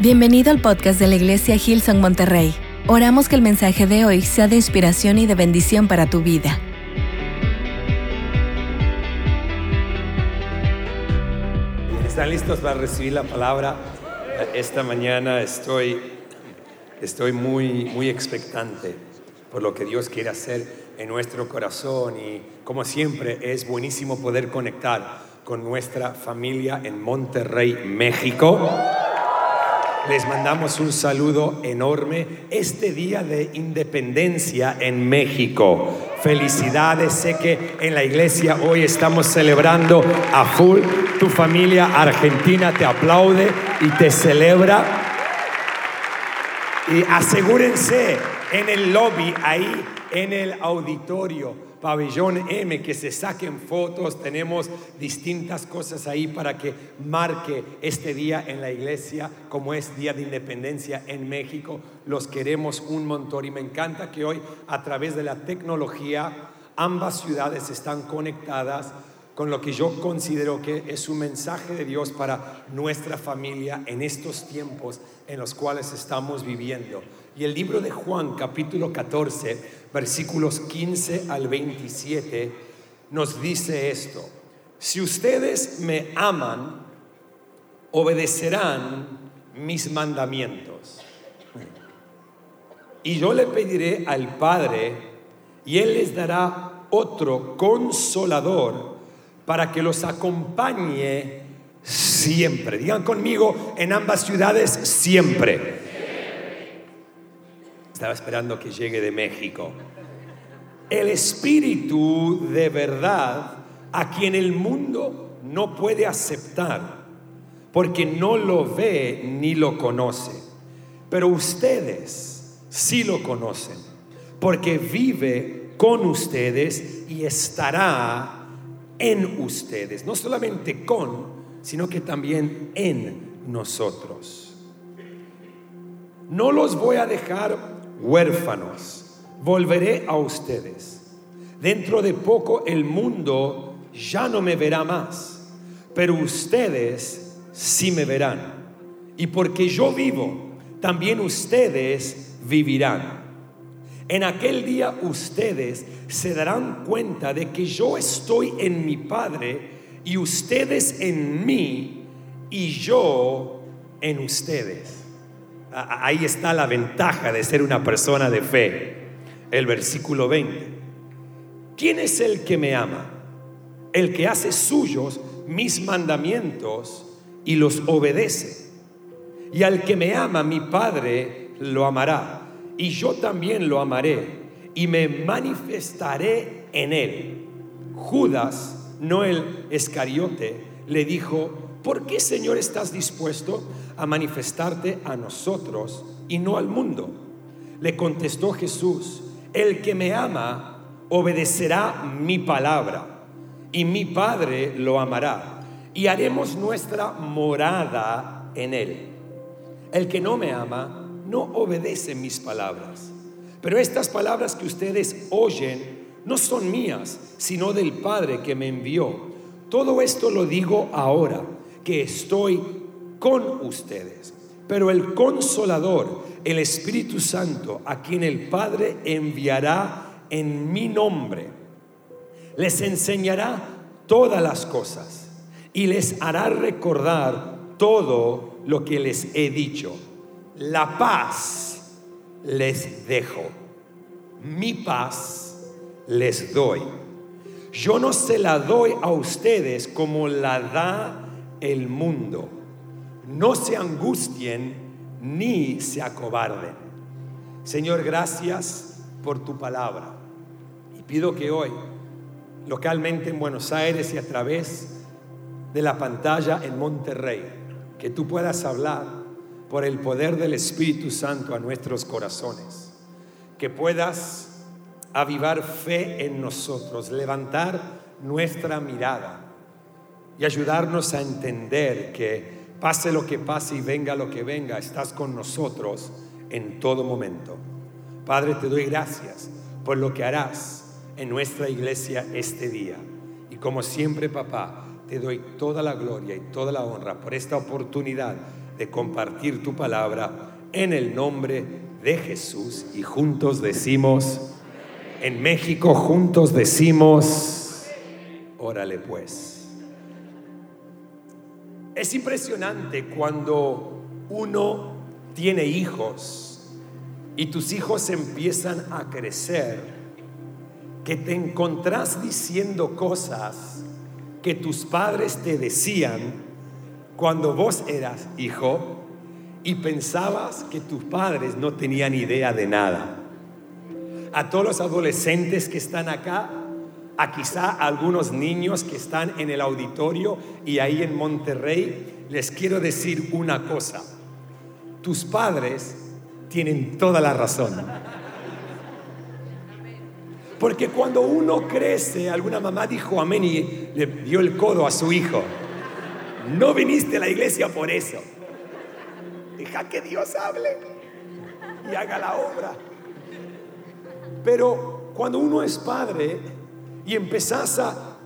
Bienvenido al podcast de la Iglesia Hillsong Monterrey. Oramos que el mensaje de hoy sea de inspiración y de bendición para tu vida. ¿Están listos para recibir la palabra? Esta mañana estoy, estoy muy, muy expectante por lo que Dios quiere hacer en nuestro corazón y como siempre es buenísimo poder conectar con nuestra familia en Monterrey, México. Les mandamos un saludo enorme este día de independencia en México. Felicidades, sé que en la iglesia hoy estamos celebrando a full. Tu familia argentina te aplaude y te celebra. Y asegúrense en el lobby, ahí en el auditorio Pabellón M, que se saquen fotos, tenemos distintas cosas ahí para que marque este día en la iglesia como es Día de Independencia en México. Los queremos un montón y me encanta que hoy a través de la tecnología ambas ciudades están conectadas con lo que yo considero que es un mensaje de Dios para nuestra familia en estos tiempos en los cuales estamos viviendo. Y el libro de Juan, capítulo 14, versículos 15 al 27, nos dice esto. Si ustedes me aman, obedecerán mis mandamientos. Y yo le pediré al Padre, y Él les dará otro consolador para que los acompañe siempre. Digan conmigo en ambas ciudades siempre. Estaba esperando que llegue de México. El Espíritu de verdad a quien el mundo no puede aceptar porque no lo ve ni lo conoce. Pero ustedes sí lo conocen porque vive con ustedes y estará en ustedes, no solamente con, sino que también en nosotros. No los voy a dejar huérfanos, volveré a ustedes. Dentro de poco el mundo ya no me verá más, pero ustedes sí me verán. Y porque yo vivo, también ustedes vivirán. En aquel día ustedes se darán cuenta de que yo estoy en mi Padre y ustedes en mí y yo en ustedes. Ahí está la ventaja de ser una persona de fe. El versículo 20. ¿Quién es el que me ama? El que hace suyos mis mandamientos y los obedece. Y al que me ama, mi Padre lo amará y yo también lo amaré y me manifestaré en él. Judas, no el Escariote, le dijo, ¿por qué Señor estás dispuesto a manifestarte a nosotros y no al mundo? Le contestó Jesús, el que me ama obedecerá mi palabra y mi Padre lo amará y haremos nuestra morada en él. El que no me ama no obedece mis palabras. Pero estas palabras que ustedes oyen no son mías, sino del Padre que me envió. Todo esto lo digo ahora, que estoy con ustedes. Pero el consolador, el Espíritu Santo, a quien el Padre enviará en mi nombre, les enseñará todas las cosas y les hará recordar todo lo que les he dicho la paz les dejo, mi paz les doy. Yo no se la doy a ustedes como la da el mundo. No se angustien ni se acobarden. Señor, gracias por tu palabra. Y pido que hoy, localmente en Buenos Aires y a través de la pantalla en Monterrey, que tú puedas hablar por el poder del Espíritu Santo a nuestros corazones. Que puedas avivar fe en nosotros, levantar nuestra mirada y ayudarnos a entender que pase lo que pase y venga lo que venga, estás con nosotros en todo momento. Padre, te doy gracias por lo que harás en nuestra iglesia este día. Y como siempre, papá, te doy toda la gloria y toda la honra por esta oportunidad de compartir tu palabra en el nombre de Jesús. Y juntos decimos, en México juntos decimos, órale pues. Es impresionante cuando uno tiene hijos y tus hijos empiezan a crecer, que te encontrás diciendo cosas que tus padres te decían cuando vos eras hijo y pensabas que tus padres no tenían idea de nada. A todos los adolescentes que están acá, a quizá algunos niños que están en el auditorio y ahí en Monterrey, les quiero decir una cosa. Tus padres tienen toda la razón. Porque cuando uno crece, alguna mamá dijo amén y le dio el codo a su hijo. No viniste a la iglesia por eso. Deja que Dios hable y haga la obra. Pero cuando uno es padre y empezás a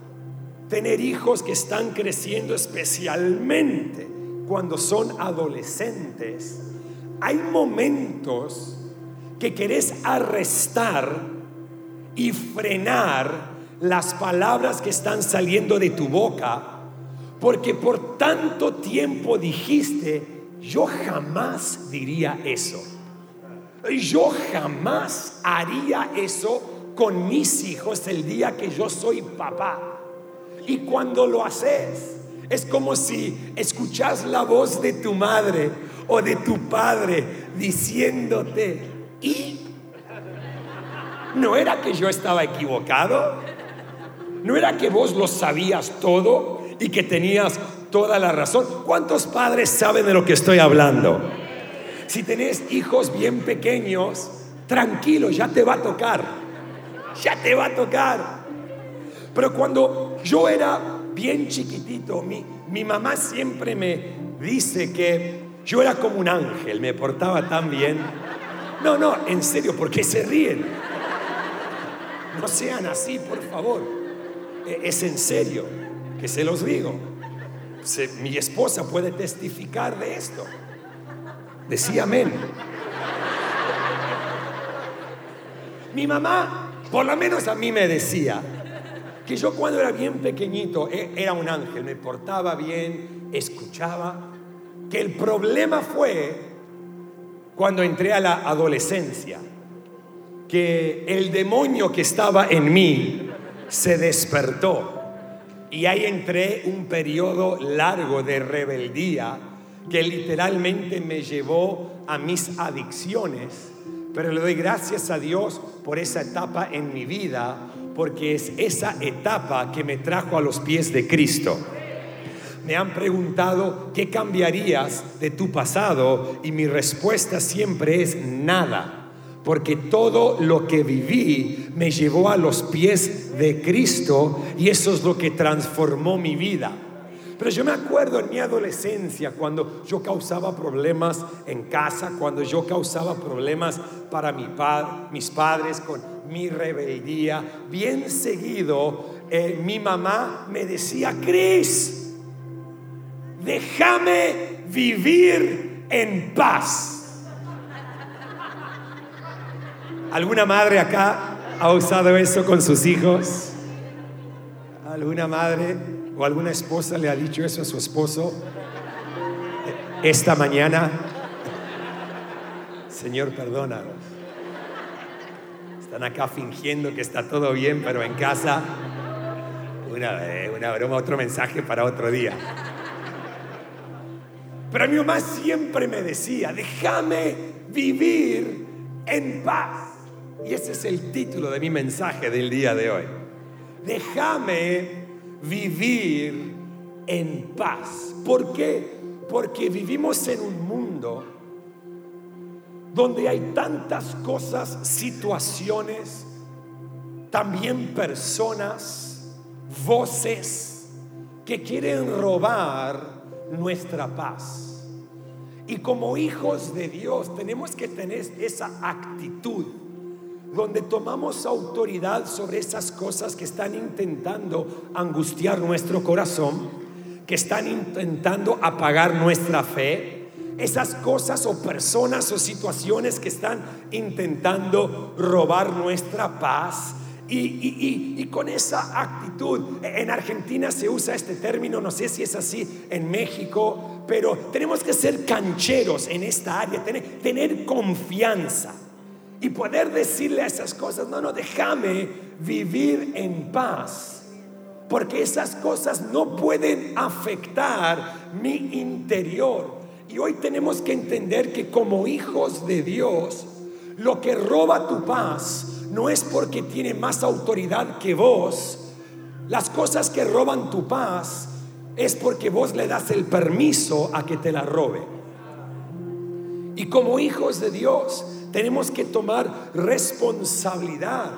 tener hijos que están creciendo especialmente cuando son adolescentes, hay momentos que querés arrestar y frenar las palabras que están saliendo de tu boca porque por tanto tiempo dijiste, yo jamás diría eso. Yo jamás haría eso con mis hijos el día que yo soy papá. Y cuando lo haces, es como si escuchas la voz de tu madre o de tu padre diciéndote, ¿y? ¿No era que yo estaba equivocado? ¿No era que vos lo sabías todo? Y que tenías toda la razón. ¿Cuántos padres saben de lo que estoy hablando? Si tenés hijos bien pequeños, tranquilo, ya te va a tocar. Ya te va a tocar. Pero cuando yo era bien chiquitito, mi, mi mamá siempre me dice que yo era como un ángel, me portaba tan bien. No, no, en serio, ¿por qué se ríen? No sean así, por favor. E, es en serio que se los digo. mi esposa puede testificar de esto. Decía amén. Mi mamá, por lo menos a mí me decía, que yo cuando era bien pequeñito e, era un ángel, me portaba bien, escuchaba, que el problema fue cuando entré a la adolescencia, que el demonio que estaba en mí se despertó y ahí entré un periodo largo de rebeldía que literalmente me llevó a mis adicciones. Pero le doy gracias a Dios por esa etapa en mi vida, porque es esa etapa que me trajo a los pies de Cristo. Me han preguntado, ¿qué cambiarías de tu pasado? Y mi respuesta siempre es nada porque todo lo que viví me llevó a los pies de Cristo y eso es lo que transformó mi vida. Pero yo me acuerdo en mi adolescencia cuando yo causaba problemas en casa, cuando yo causaba problemas para mi mis padres con mi rebeldía. Bien seguido, eh, mi mamá me decía, Cris, déjame vivir en paz. ¿Alguna madre acá ha usado eso con sus hijos? ¿Alguna madre o alguna esposa le ha dicho eso a su esposo esta mañana? Señor, perdónanos. Están acá fingiendo que está todo bien, pero en casa, una, eh, una broma, otro mensaje para otro día. Pero mi mamá siempre me decía, déjame vivir en paz. Y ese es el título de mi mensaje del día de hoy. Déjame vivir en paz. ¿Por qué? Porque vivimos en un mundo donde hay tantas cosas, situaciones, también personas, voces que quieren robar nuestra paz. Y como hijos de Dios tenemos que tener esa actitud donde tomamos autoridad sobre esas cosas que están intentando angustiar nuestro corazón, que están intentando apagar nuestra fe, esas cosas o personas o situaciones que están intentando robar nuestra paz. Y, con esa actitud, en Argentina se usa este término, no sé si es así en México, pero tenemos que ser cancheros en esta área, tener, confianza y poder decirle a esas cosas, no, no, déjame vivir en paz porque esas cosas no pueden afectar mi interior. Y hoy tenemos que entender que como hijos de Dios, lo que roba tu paz no es porque tiene más autoridad que vos. Las cosas que roban tu paz es porque vos le das el permiso a que te la robe. Y como hijos de Dios tenemos que tomar responsabilidad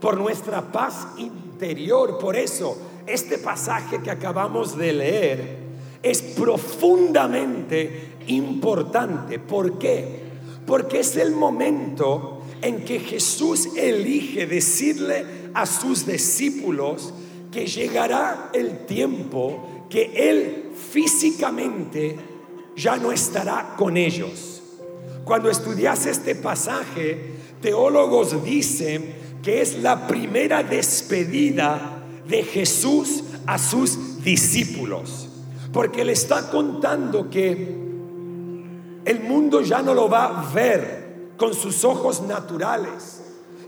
por nuestra paz interior. Por eso, este pasaje que acabamos de leer es profundamente importante. ¿Por qué? Porque es el momento en que Jesús elige decirle a sus discípulos que llegará el tiempo que Él físicamente ya no estará con ellos. Cuando estudias este pasaje, teólogos dicen que es la primera despedida de Jesús a sus discípulos. Porque le está contando que el mundo ya no lo va a ver con sus ojos naturales.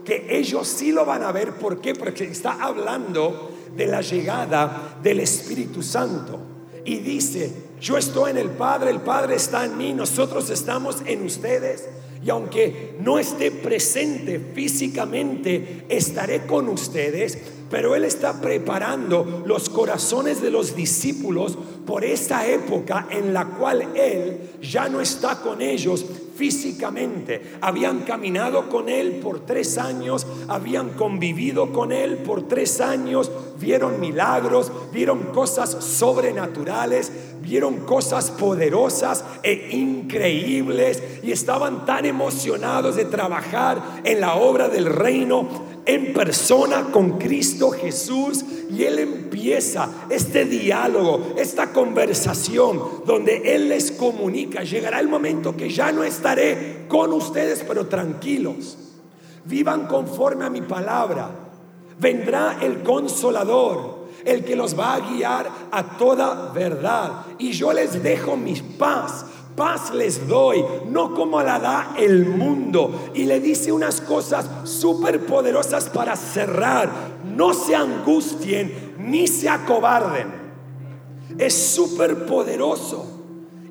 Que ellos sí lo van a ver. ¿Por qué? Porque está hablando de la llegada del Espíritu Santo. Y dice, yo estoy en el Padre, el Padre está en mí, nosotros estamos en ustedes. Y aunque no esté presente físicamente, estaré con ustedes. Pero Él está preparando los corazones de los discípulos por esa época en la cual Él ya no está con ellos físicamente. Habían caminado con Él por tres años, habían convivido con Él por tres años, vieron milagros, vieron cosas sobrenaturales, vieron cosas poderosas e increíbles y estaban tan emocionados de trabajar en la obra del reino en persona con Cristo Jesús y Él empieza este diálogo, esta conversación donde Él les comunica, llegará el momento que ya no estaré con ustedes, pero tranquilos, vivan conforme a mi palabra, vendrá el consolador el que los va a guiar a toda verdad. Y yo les dejo mi paz. Paz les doy, no como la da el mundo. Y le dice unas cosas súper poderosas para cerrar. No se angustien ni se acobarden. Es súper poderoso.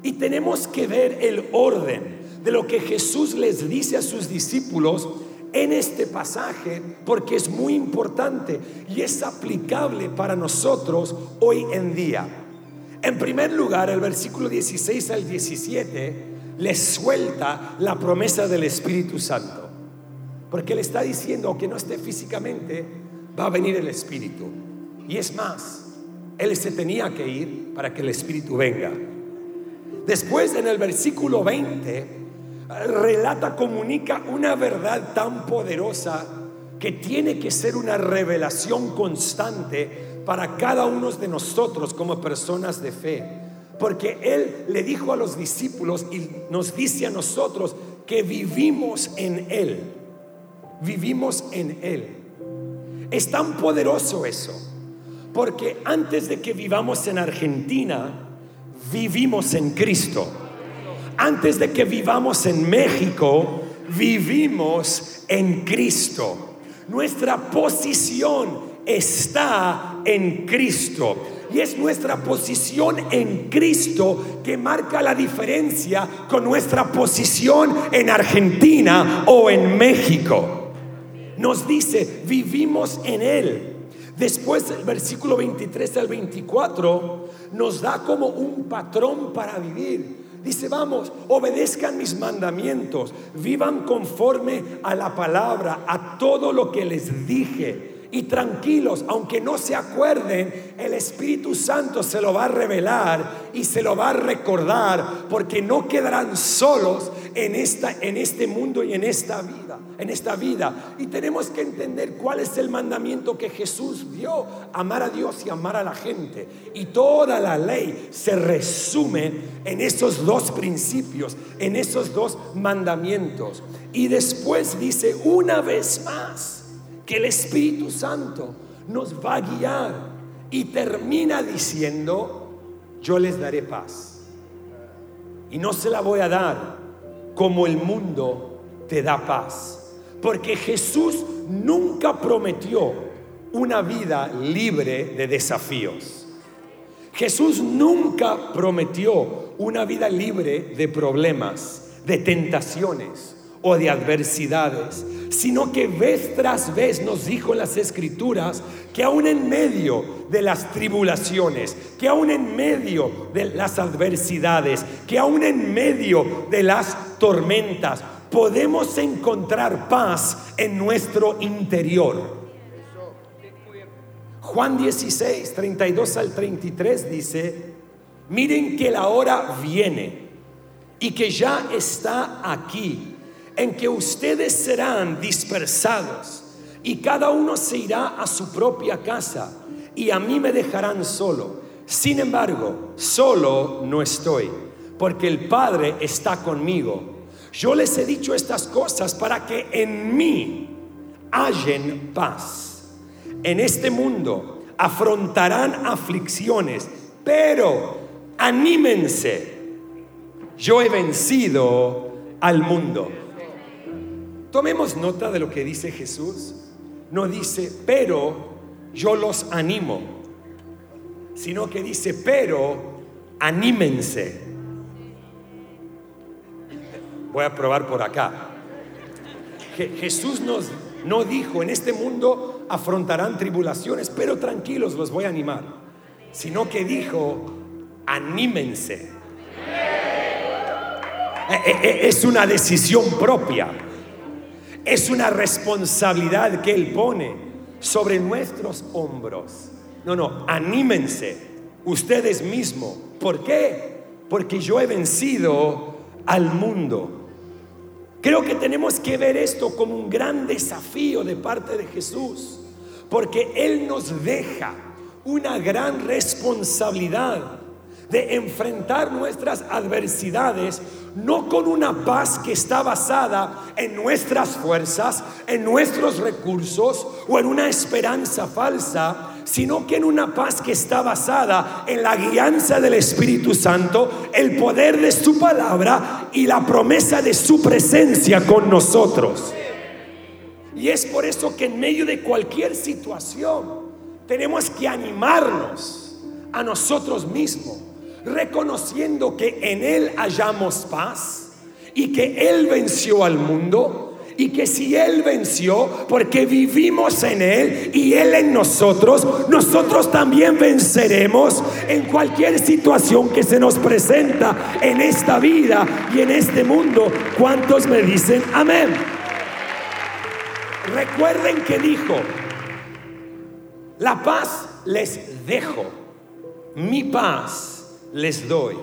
Y tenemos que ver el orden de lo que Jesús les dice a sus discípulos en este pasaje porque es muy importante y es aplicable para nosotros hoy en día. En primer lugar, el versículo 16 al 17 les suelta la promesa del Espíritu Santo. Porque le está diciendo que no esté físicamente, va a venir el Espíritu. Y es más, Él se tenía que ir para que el Espíritu venga. Después en el versículo 20 relata, comunica una verdad tan poderosa que tiene que ser una revelación constante para cada uno de nosotros como personas de fe. Porque Él le dijo a los discípulos y nos dice a nosotros que vivimos en Él. Vivimos en Él. Es tan poderoso eso. Porque antes de que vivamos en Argentina, vivimos en Cristo antes de que vivamos en México, vivimos en Cristo. Nuestra posición está en Cristo. Y es nuestra posición en Cristo que marca la diferencia con nuestra posición en Argentina o en México. Nos dice, vivimos en Él. Después el versículo 23 al 24 nos da como un patrón para vivir. Dice, vamos, obedezcan mis mandamientos, vivan conforme a la palabra, a todo lo que les dije. Y tranquilos, aunque no se acuerden, el Espíritu Santo se lo va a revelar y se lo va a recordar, porque no quedarán solos en, esta, en este mundo y en esta vida, en esta vida. Y tenemos que entender cuál es el mandamiento que Jesús dio, amar a Dios y amar a la gente. Y toda la ley se resume en esos dos principios, en esos dos mandamientos. Y después dice una vez más, que el Espíritu Santo nos va a guiar y termina diciendo, yo les daré paz. Y no se la voy a dar como el mundo te da paz. Porque Jesús nunca prometió una vida libre de desafíos. Jesús nunca prometió una vida libre de problemas, de tentaciones o de adversidades sino que vez tras vez nos dijo en las escrituras que aún en medio de las tribulaciones, que aún en medio de las adversidades, que aún en medio de las tormentas, podemos encontrar paz en nuestro interior. Juan 16, 32 al 33 dice, miren que la hora viene y que ya está aquí en que ustedes serán dispersados y cada uno se irá a su propia casa y a mí me dejarán solo. Sin embargo, solo no estoy, porque el Padre está conmigo. Yo les he dicho estas cosas para que en mí hallen paz. En este mundo afrontarán aflicciones, pero anímense. Yo he vencido al mundo. Tomemos nota de lo que dice Jesús. No dice, pero yo los animo, sino que dice, pero anímense. Voy a probar por acá. Jesús nos no dijo, en este mundo afrontarán tribulaciones, pero tranquilos, los voy a animar. Sino que dijo, anímense. E, e, e, es una decisión propia. Es una responsabilidad que Él pone sobre nuestros hombros. No, no, anímense ustedes mismos. ¿Por qué? Porque yo he vencido al mundo. Creo que tenemos que ver esto como un gran desafío de parte de Jesús, porque Él nos deja una gran responsabilidad de enfrentar nuestras adversidades no con una paz que está basada en nuestras fuerzas, en nuestros recursos o en una esperanza falsa, sino que en una paz que está basada en la guianza del Espíritu Santo, el poder de su palabra y la promesa de su presencia con nosotros. Y es por eso que en medio de cualquier situación tenemos que animarnos a nosotros mismos reconociendo que en Él hallamos paz y que Él venció al mundo y que si Él venció, porque vivimos en Él y Él en nosotros, nosotros también venceremos en cualquier situación que se nos presenta en esta vida y en este mundo. ¿Cuántos me dicen amén? Recuerden que dijo, la paz les dejo, mi paz les doy.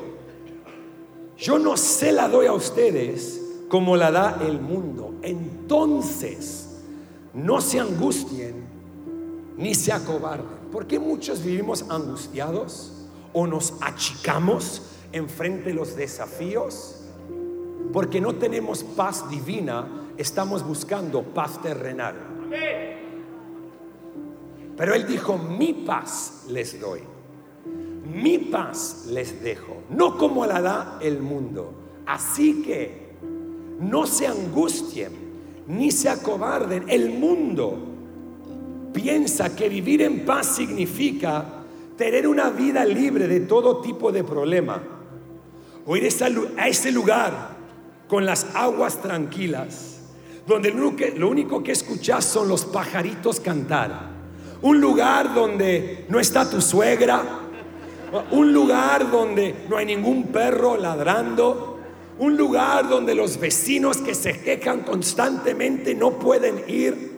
Yo no se la doy a ustedes como la da el mundo. Entonces, no se angustien ni se acobarden. ¿Por qué muchos vivimos angustiados o nos achicamos enfrente de los desafíos? Porque no tenemos paz divina, estamos buscando paz terrenal. Pero Él dijo, mi paz les doy mi paz les dejo, no como la da el mundo. Así que no se angustien ni se acobarden. El mundo piensa que vivir en paz significa tener una vida libre de todo tipo de problema. O ir a ese lugar con las aguas tranquilas, donde lo único que escuchas son los pajaritos cantar. Un lugar donde no está tu suegra, un lugar donde no hay ningún perro ladrando, un lugar donde los vecinos que se quejan constantemente no pueden ir,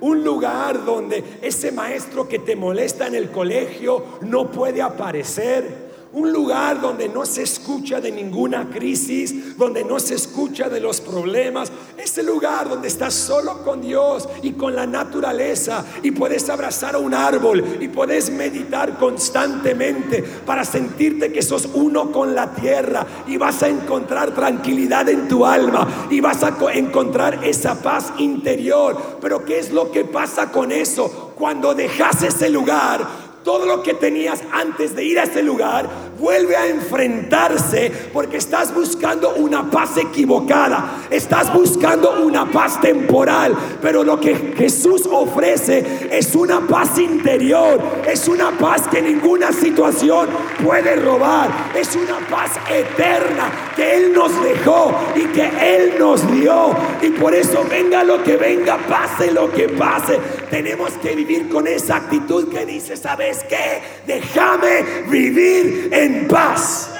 Un lugar donde ese maestro que te molesta en el colegio no puede aparecer un lugar donde no se escucha de ninguna crisis, donde no se escucha de los problemas, ese lugar donde estás solo con Dios y con la naturaleza y puedes abrazar a un árbol y puedes meditar constantemente para sentirte que sos uno con la tierra y vas a encontrar tranquilidad en tu alma y vas a encontrar esa paz interior. Pero ¿qué es lo que pasa con eso? Cuando dejas ese lugar, todo lo que tenías antes de ir a ese lugar vuelve a enfrentarse porque estás buscando una paz equivocada, estás buscando una paz temporal, pero lo que Jesús ofrece es una paz interior, es una paz que ninguna situación puede robar, es una paz eterna que Él nos dejó y que Él nos dio. Y por eso venga lo que venga, pase lo que pase, tenemos que vivir con esa actitud que dice, ¿sabes qué? Déjame vivir en paz.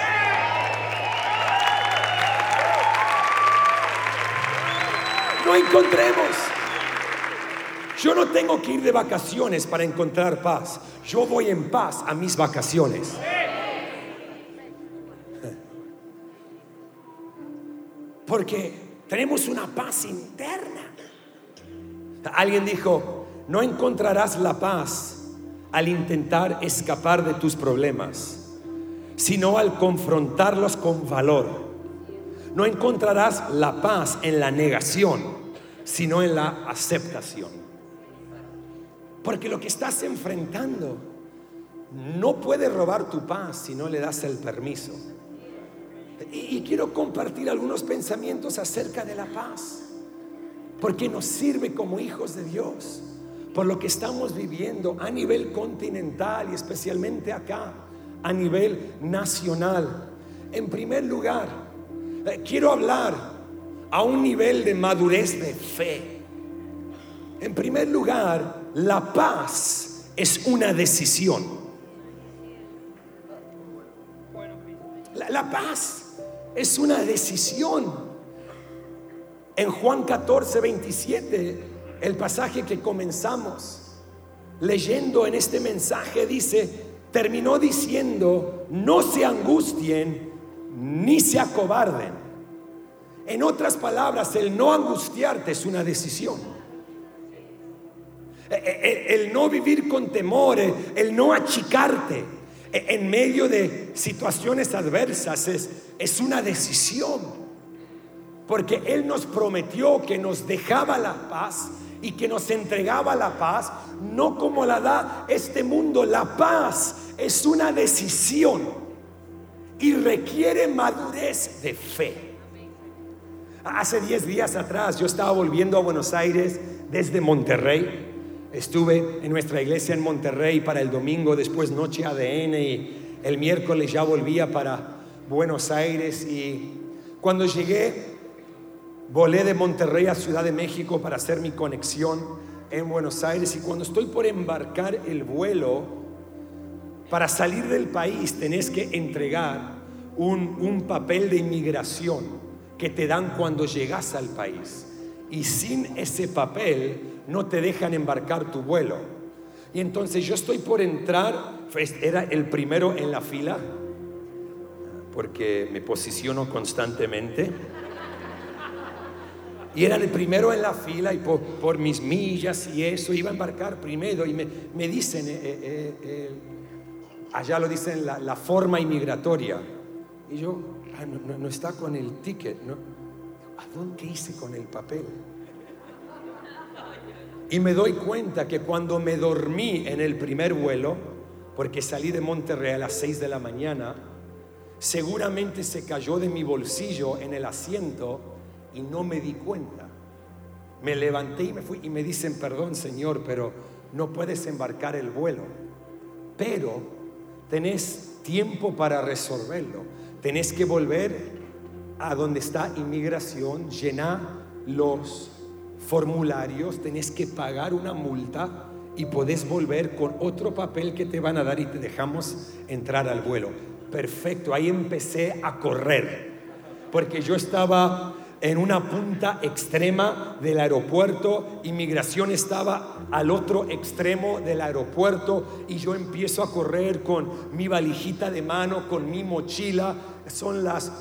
No encontremos. Yo no tengo que ir de vacaciones para encontrar paz. Yo voy en paz a mis vacaciones. Porque tenemos una paz interna. Alguien dijo, no encontrarás la paz al intentar escapar de tus problemas, sino al confrontarlos con valor. No encontrarás la paz en la negación, sino en la aceptación. Porque lo que estás enfrentando no puede robar tu paz si no le das el permiso. Y, quiero compartir algunos pensamientos acerca de la paz, porque nos sirve como hijos de Dios por lo que estamos viviendo a nivel continental y especialmente acá, a nivel nacional. En primer lugar, eh, quiero hablar a un nivel de madurez de fe. En primer lugar, la paz es una decisión. La, la paz es una decisión. En Juan 14, 27 el pasaje que comenzamos leyendo en este mensaje dice, terminó diciendo, no se angustien ni se acobarden. En otras palabras, el no angustiarte es una decisión. E, e, e, el no vivir con temor, el no achicarte en medio de situaciones adversas es, es una decisión. Porque Él nos prometió que nos dejaba la paz y que nos entregaba la paz, no como la da este mundo. La paz es una decisión y requiere madurez de fe. Hace 10 días atrás yo estaba volviendo a Buenos Aires desde Monterrey. Estuve en nuestra iglesia en Monterrey para el domingo, después noche ADN y el miércoles ya volvía para Buenos Aires y cuando llegué Volé de Monterrey a Ciudad de México para hacer mi conexión en Buenos Aires y cuando estoy por embarcar el vuelo, para salir del país tenés que entregar un, papel de inmigración que te dan cuando llegas al país. Y sin ese papel no te dejan embarcar tu vuelo. Y entonces yo estoy por entrar, era el primero en la fila, porque me posiciono constantemente y era el primero en la fila y por, mis millas y eso iba a embarcar primero y me, dicen, eh, eh, eh, allá lo dicen la, forma inmigratoria. Y yo, ah, no, está con el ticket, ¿no? ¿A dónde hice con el papel? Y me doy cuenta que cuando me dormí en el primer vuelo, porque salí de Monterrey a las 6 de la mañana, seguramente se cayó de mi bolsillo en el asiento y no me di cuenta. Me levanté y me fui y me dicen, perdón Señor, pero no puedes embarcar el vuelo. Pero tenés tiempo para resolverlo. Tenés que volver a donde está inmigración, llenar los formularios, tenés que pagar una multa y podés volver con otro papel que te van a dar y te dejamos entrar al vuelo. Perfecto, ahí empecé a correr, porque yo estaba en una punta extrema del aeropuerto, inmigración estaba al otro extremo del aeropuerto y yo empiezo a correr con mi valijita de mano, con mi mochila, son las,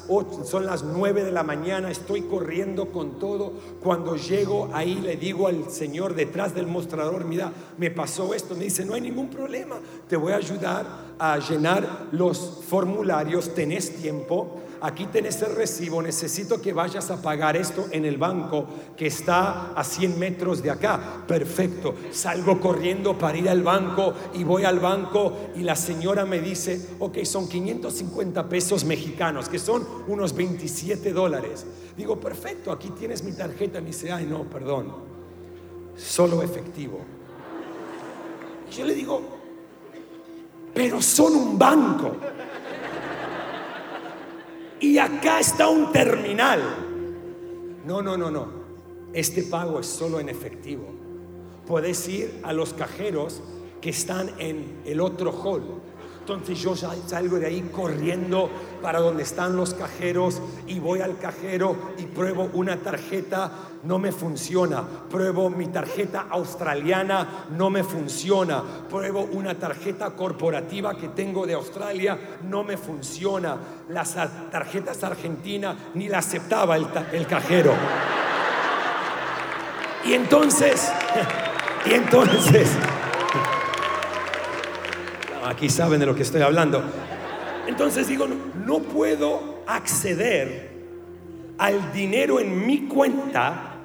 son las 9 de la mañana, estoy corriendo con todo. Cuando llego ahí le digo al Señor detrás del mostrador, mira, me pasó esto. Me dice, no hay ningún problema, te voy a ayudar a llenar los formularios, tenés tiempo aquí tenés el recibo, necesito que vayas a pagar esto en el banco que está a 100 metros de acá. Perfecto, salgo corriendo para ir al banco y voy al banco y la señora me dice, ok, son 550 pesos mexicanos, que son unos 27 dólares. Digo, perfecto, aquí tienes mi tarjeta. Me dice, ay no, perdón, solo efectivo. Y yo le digo, pero son un banco. Y acá está un terminal. No, no, no, no. Este pago es solo en efectivo. Puedes ir a los cajeros que están en el otro hall entonces yo salgo de ahí corriendo para donde están los cajeros y voy al cajero y pruebo una tarjeta, no me funciona. Pruebo mi tarjeta australiana, no me funciona. Pruebo una tarjeta corporativa que tengo de Australia, no me funciona. Las tarjetas argentinas ni la aceptaba el, el cajero. Y entonces, y entonces... Aquí saben de lo que estoy hablando. Entonces digo, no puedo acceder al dinero en mi cuenta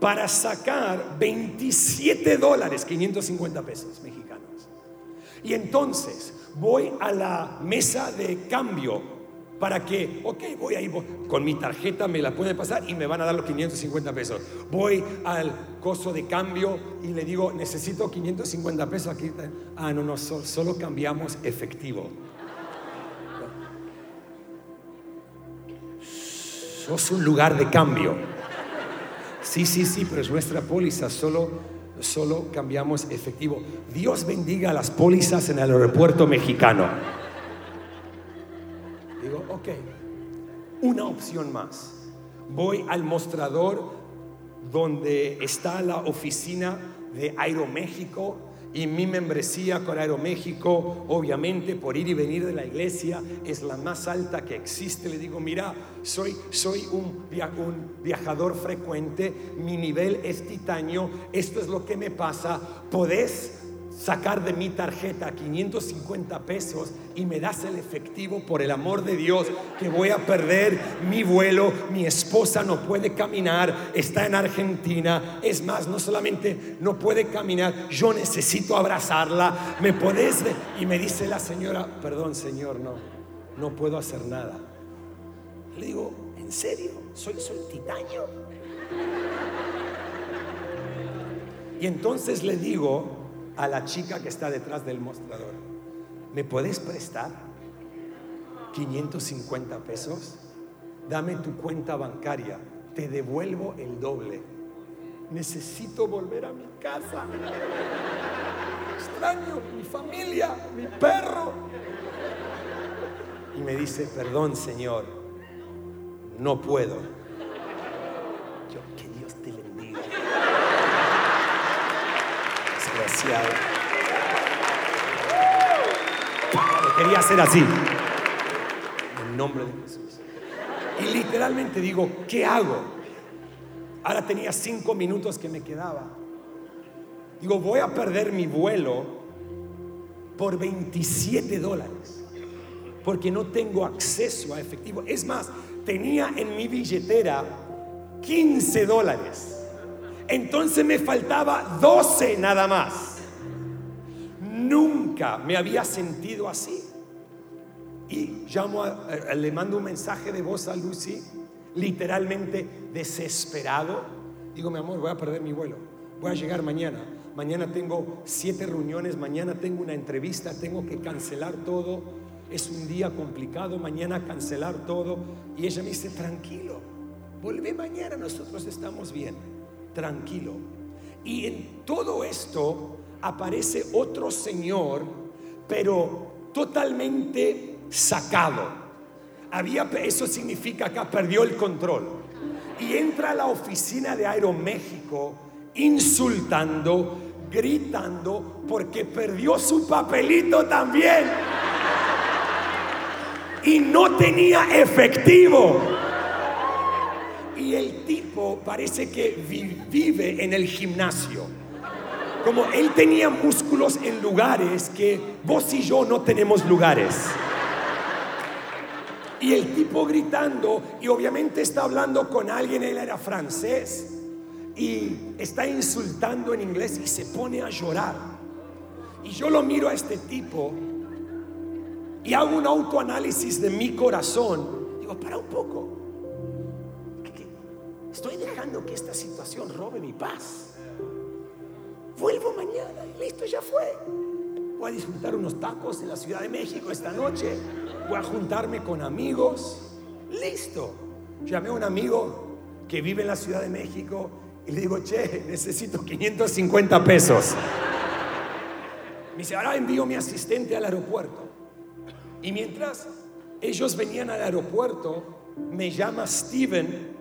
para sacar 27 dólares, 550 pesos mexicanos. Y entonces voy a la mesa de cambio para que, ok, voy ahí, con mi tarjeta me la pueden pasar y me van a dar los 550 pesos. Voy al costo de cambio y le digo, necesito 550 pesos aquí. Ah, no, no, solo, cambiamos efectivo. Sos un lugar de cambio. Sí, sí, sí, pero es nuestra póliza, solo, solo cambiamos efectivo. Dios bendiga las pólizas en el aeropuerto mexicano. Ok, una opción más. Voy al mostrador donde está la oficina de Aeroméxico y mi membresía con Aeroméxico, obviamente por ir y venir de la iglesia, es la más alta que existe. Le digo, mira, soy, soy un, un viajador frecuente, mi nivel es titanio, esto es lo que me pasa, podés sacar de mi tarjeta 550 pesos y me das el efectivo por el amor de Dios que voy a perder mi vuelo, mi esposa no puede caminar, está en Argentina, es más, no solamente no puede caminar, yo necesito abrazarla, me podés y me dice la señora, perdón señor, no, no puedo hacer nada. Le digo, ¿en serio? Soy, soy titanio. Y entonces le digo, a la chica que está detrás del mostrador, ¿me puedes prestar 550 pesos? Dame tu cuenta bancaria, te devuelvo el doble. Necesito volver a mi casa. Extraño mi familia, mi perro. Y me dice, perdón Señor, no puedo. Quería hacer así. En nombre de Jesús. Y literalmente digo, ¿qué hago? Ahora tenía cinco minutos que me quedaba. Digo, voy a perder mi vuelo por 27 dólares. Porque no tengo acceso a efectivo. Es más, tenía en mi billetera 15 dólares. Entonces me faltaba 12 nada más. Nunca me había sentido así. Y llamo, le mando un mensaje de voz a Lucy, literalmente desesperado. Digo, mi amor, voy a perder mi vuelo. Voy a llegar mañana. Mañana tengo siete reuniones, mañana tengo una entrevista, tengo que cancelar todo. Es un día complicado, mañana cancelar todo. Y ella me dice, tranquilo, vuelve mañana, nosotros estamos bien tranquilo. Y en todo esto aparece otro señor, pero totalmente sacado. Había, eso significa que perdió el control. y entra a la oficina de Aeroméxico insultando, gritando, porque perdió su papelito también. Y no tenía efectivo. Y el tipo parece que vive en el gimnasio. Como él tenía músculos en lugares que vos y yo no tenemos lugares. Y el tipo gritando, y obviamente está hablando con alguien, él era francés, y está insultando en inglés y se pone a llorar. Y yo lo miro a este tipo y hago un autoanálisis de mi corazón. Digo, para un poco. Estoy dejando que esta situación robe mi paz. Vuelvo mañana y listo, ya fue. Voy a disfrutar unos tacos en la Ciudad de México esta noche. Voy a juntarme con amigos. Listo. Llamé a un amigo que vive en la Ciudad de México y le digo, che, necesito 550 pesos. Me dice, ahora envío mi asistente al aeropuerto. Y mientras ellos venían al aeropuerto, me llama Steven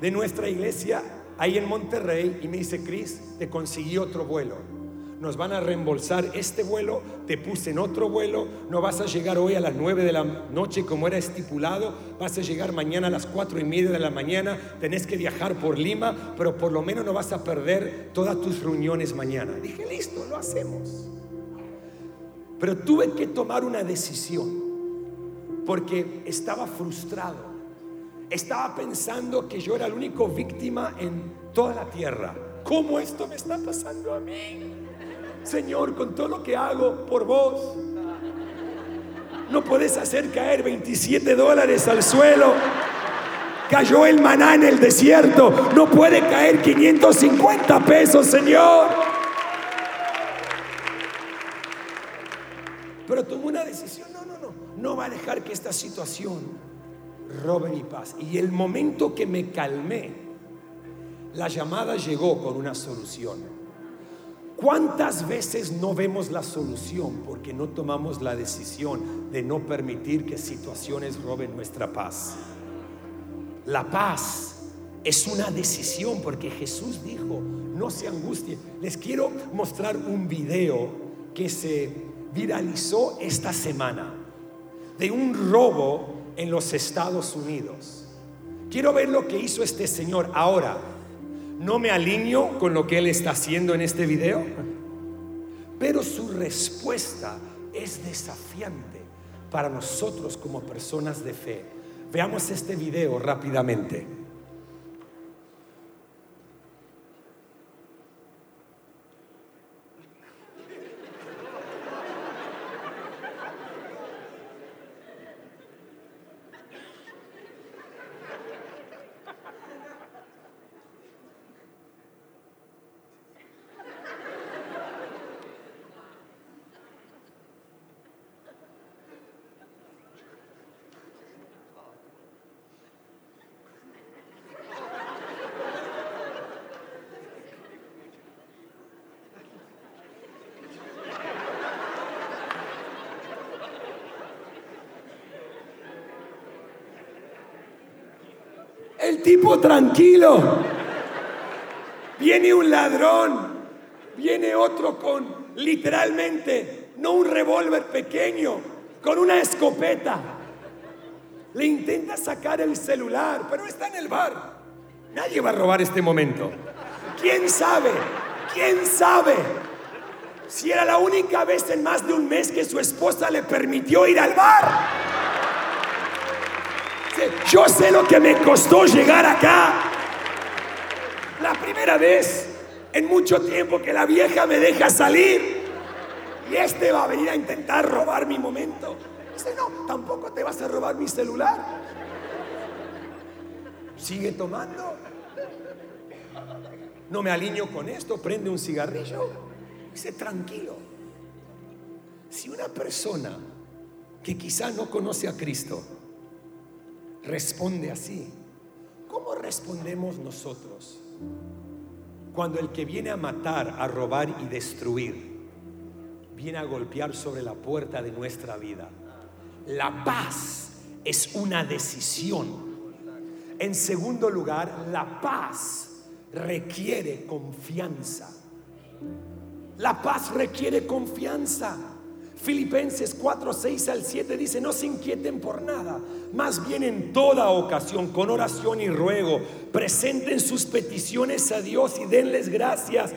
de nuestra iglesia ahí en Monterrey y me dice, Chris, te conseguí otro vuelo nos van a reembolsar este vuelo, te puse en otro vuelo, no vas a llegar hoy a las 9 de la noche como era estipulado, vas a llegar mañana a las 4 y media de la mañana, tenés que viajar por Lima, pero por lo menos no vas a perder todas tus reuniones mañana. Dije, listo, lo hacemos. Pero tuve que tomar una decisión, porque estaba frustrado, estaba pensando que yo era la única víctima en toda la tierra. ¿Cómo esto me está pasando a mí? Señor, con todo lo que hago por vos, no puedes hacer caer 27 dólares al suelo. Cayó el maná en el desierto. No puede caer 550 pesos, Señor. Pero tomó una decisión. No, no, no. No va a dejar que esta situación robe mi paz. Y el momento que me calmé, la llamada llegó con una solución. ¿Cuántas veces no vemos la solución porque no tomamos la decisión de no permitir que situaciones roben nuestra paz? La paz es una decisión porque Jesús dijo, no se angustien. Les quiero mostrar un video que se viralizó esta semana de un robo en los Estados Unidos. Quiero ver lo que hizo este señor ahora no me alineo con lo que él está haciendo en este video, pero su respuesta es desafiante para nosotros como personas de fe. Veamos este video rápidamente. El tipo tranquilo. Viene un ladrón, viene otro con literalmente, no un revólver pequeño, con una escopeta. Le intenta sacar el celular, pero está en el bar. Nadie va a robar este momento. ¿Quién sabe? ¿Quién sabe? Si era la única vez en más de un mes que su esposa le permitió ir al bar. Yo sé lo que me costó llegar acá. La primera vez en mucho tiempo que la vieja me deja salir. Y este va a venir a intentar robar mi momento. Dice, no, tampoco te vas a robar mi celular. Sigue tomando. No me alineo con esto, prende un cigarrillo. Dice, tranquilo. Si una persona que quizá no conoce a Cristo, responde así. ¿Cómo respondemos nosotros cuando el que viene a matar, a robar y destruir, viene a golpear sobre la puerta de nuestra vida? La paz es una decisión. En segundo lugar, la paz requiere confianza. La paz requiere confianza. Filipenses 4, 6 al 7 dice, no se inquieten por nada, más bien en toda ocasión, con oración y ruego, presenten sus peticiones a Dios y denles gracias.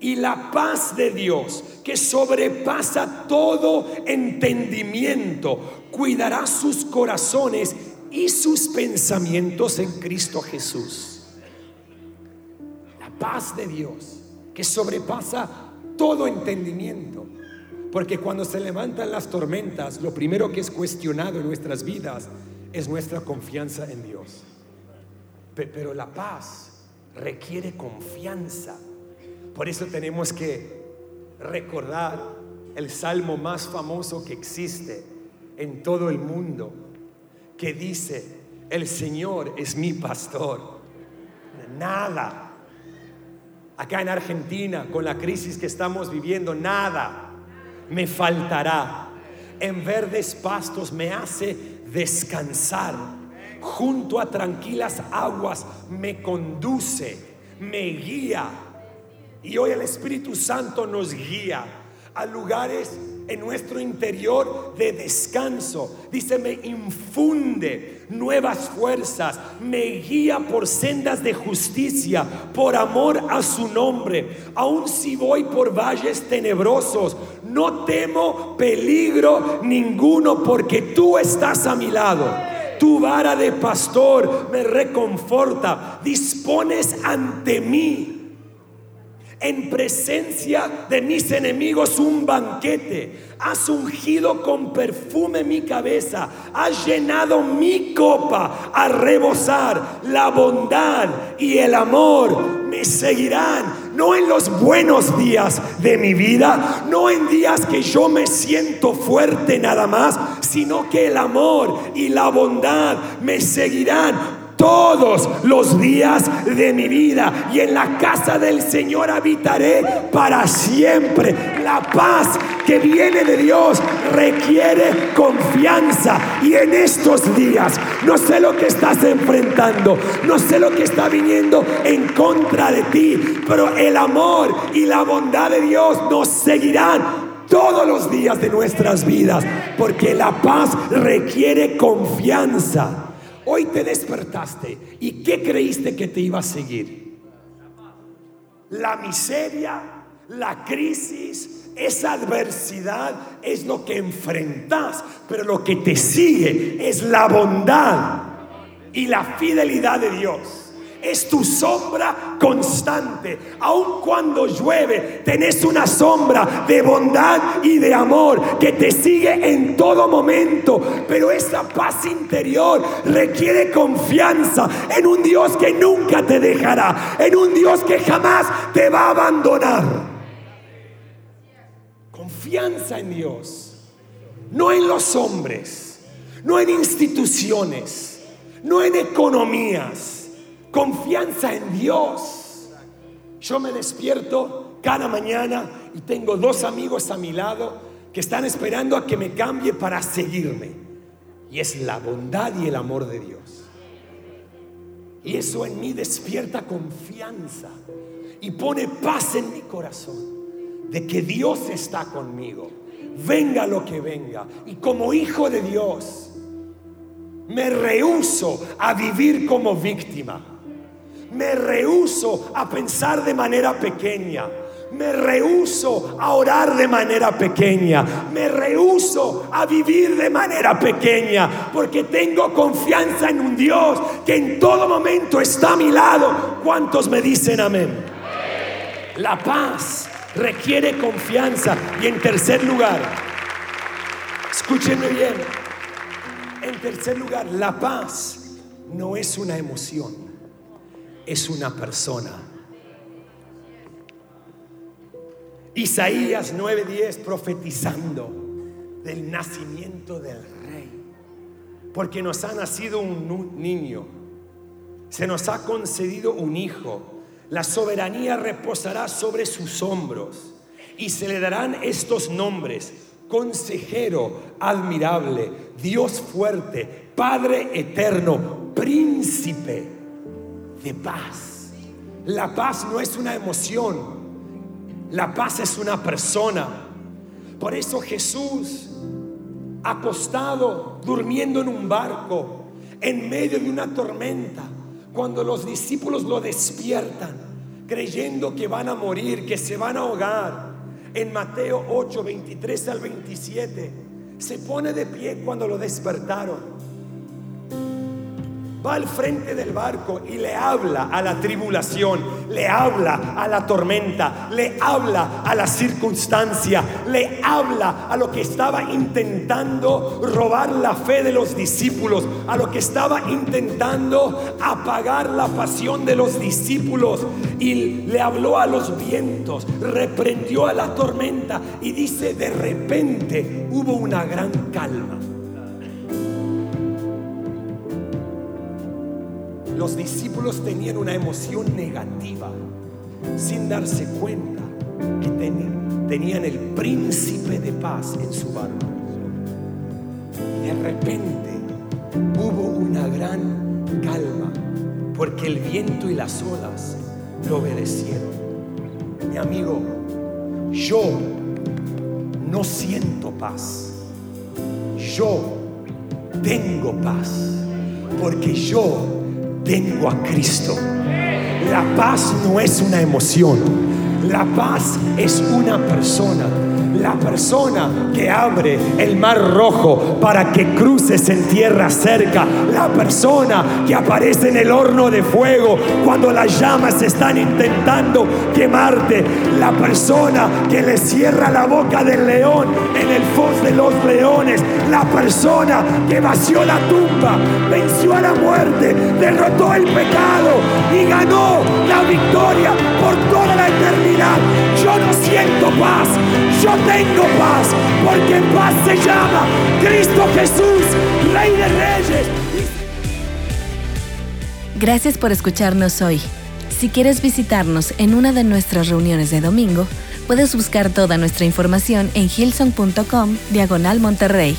Y la paz de Dios, que sobrepasa todo entendimiento, cuidará sus corazones y sus pensamientos en Cristo Jesús. La paz de Dios, que sobrepasa todo entendimiento. Porque cuando se levantan las tormentas, lo primero que es cuestionado en nuestras vidas es nuestra confianza en Dios. Pero la paz requiere confianza. Por eso tenemos que recordar el salmo más famoso que existe en todo el mundo, que dice, el Señor es mi pastor. Nada. Acá en Argentina, con la crisis que estamos viviendo, nada me faltará. En verdes pastos me hace descansar. Junto a tranquilas aguas me conduce, me guía. Y hoy el Espíritu Santo nos guía a lugares en nuestro interior de descanso. Dice, me infunde nuevas fuerzas, me guía por sendas de justicia, por amor a su nombre. Aun si voy por valles tenebrosos, no temo peligro ninguno porque tú estás a mi lado. Tu vara de pastor me reconforta, dispones ante mí en presencia de mis enemigos un banquete. Has ungido con perfume mi cabeza. Has llenado mi copa a rebosar. La bondad y el amor me seguirán. No en los buenos días de mi vida, no en días que yo me siento fuerte nada más, sino que el amor y la bondad me seguirán todos los días de mi vida y en la casa del Señor habitaré para siempre. La paz que viene de Dios requiere confianza y en estos días no sé lo que estás enfrentando, no sé lo que está viniendo en contra de ti, pero el amor y la bondad de Dios nos seguirán todos los días de nuestras vidas, porque la paz requiere confianza. Hoy te despertaste y ¿qué creíste que te iba a seguir? La miseria, la crisis, esa adversidad es lo que enfrentas, pero lo que te sigue es la bondad y la fidelidad de Dios es tu sombra constante. Aun cuando llueve, tenés una sombra de bondad y de amor que te sigue en todo momento. Pero esa paz interior requiere confianza en un Dios que nunca te dejará, en un Dios que jamás te va a abandonar. Confianza en Dios, no en los hombres, no en instituciones, no en economías Confianza en Dios. Yo me despierto cada mañana y tengo dos amigos a mi lado que están esperando a que me cambie para seguirme. Y es la bondad y el amor de Dios. Y eso en mí despierta confianza y pone paz en mi corazón de que Dios está conmigo. Venga lo que venga. Y como hijo de Dios, me rehuso a vivir como víctima. Me rehuso a pensar de manera pequeña. Me rehuso a orar de manera pequeña. Me rehuso a vivir de manera pequeña. Porque tengo confianza en un Dios que en todo momento está a mi lado. ¿Cuántos me dicen amén? La paz requiere confianza. Y en tercer lugar, escúchenme bien. En tercer lugar, la paz no es una emoción es una persona. Isaías 9:10 profetizando del nacimiento del rey. Porque nos ha nacido un niño, se nos ha concedido un hijo, la soberanía reposará sobre sus hombros. Y se le darán estos nombres, consejero admirable, Dios fuerte, Padre eterno, príncipe de paz. La paz no es una emoción, la paz es una persona. Por eso Jesús, acostado, durmiendo en un barco, en medio de una tormenta, cuando los discípulos lo despiertan, creyendo que van a morir, que se van a ahogar, en Mateo 8, 23 al 27, se pone de pie cuando lo despertaron va al frente del barco y le habla a la tribulación, le habla a la tormenta, le habla a la circunstancia, le habla a lo que estaba intentando robar la fe de los discípulos, a lo que estaba intentando apagar la pasión de los discípulos y le habló a los vientos, reprendió a la tormenta y dice, de repente hubo una gran calma. Los discípulos tenían una emoción negativa sin darse cuenta que tenían el príncipe de paz en su barco. De repente hubo una gran calma porque el viento y las olas lo obedecieron. Mi amigo, yo no siento paz. Yo tengo paz porque yo tengo a Cristo. La paz no es una emoción, la paz es una persona la persona que abre el mar rojo para que cruces en tierra cerca, la persona que aparece en el horno de fuego cuando las llamas están intentando quemarte, la persona que le cierra la boca del león en el foz de los leones, la persona que vació la tumba, venció a la muerte, derrotó el pecado y ganó la victoria por toda la eternidad. Yo no siento paz, yo tengo paz, porque paz se llama Cristo Jesús, Rey de Reyes. Gracias por escucharnos hoy. Si quieres visitarnos en una de nuestras reuniones de domingo, puedes buscar toda nuestra información en hilson.com diagonal Monterrey.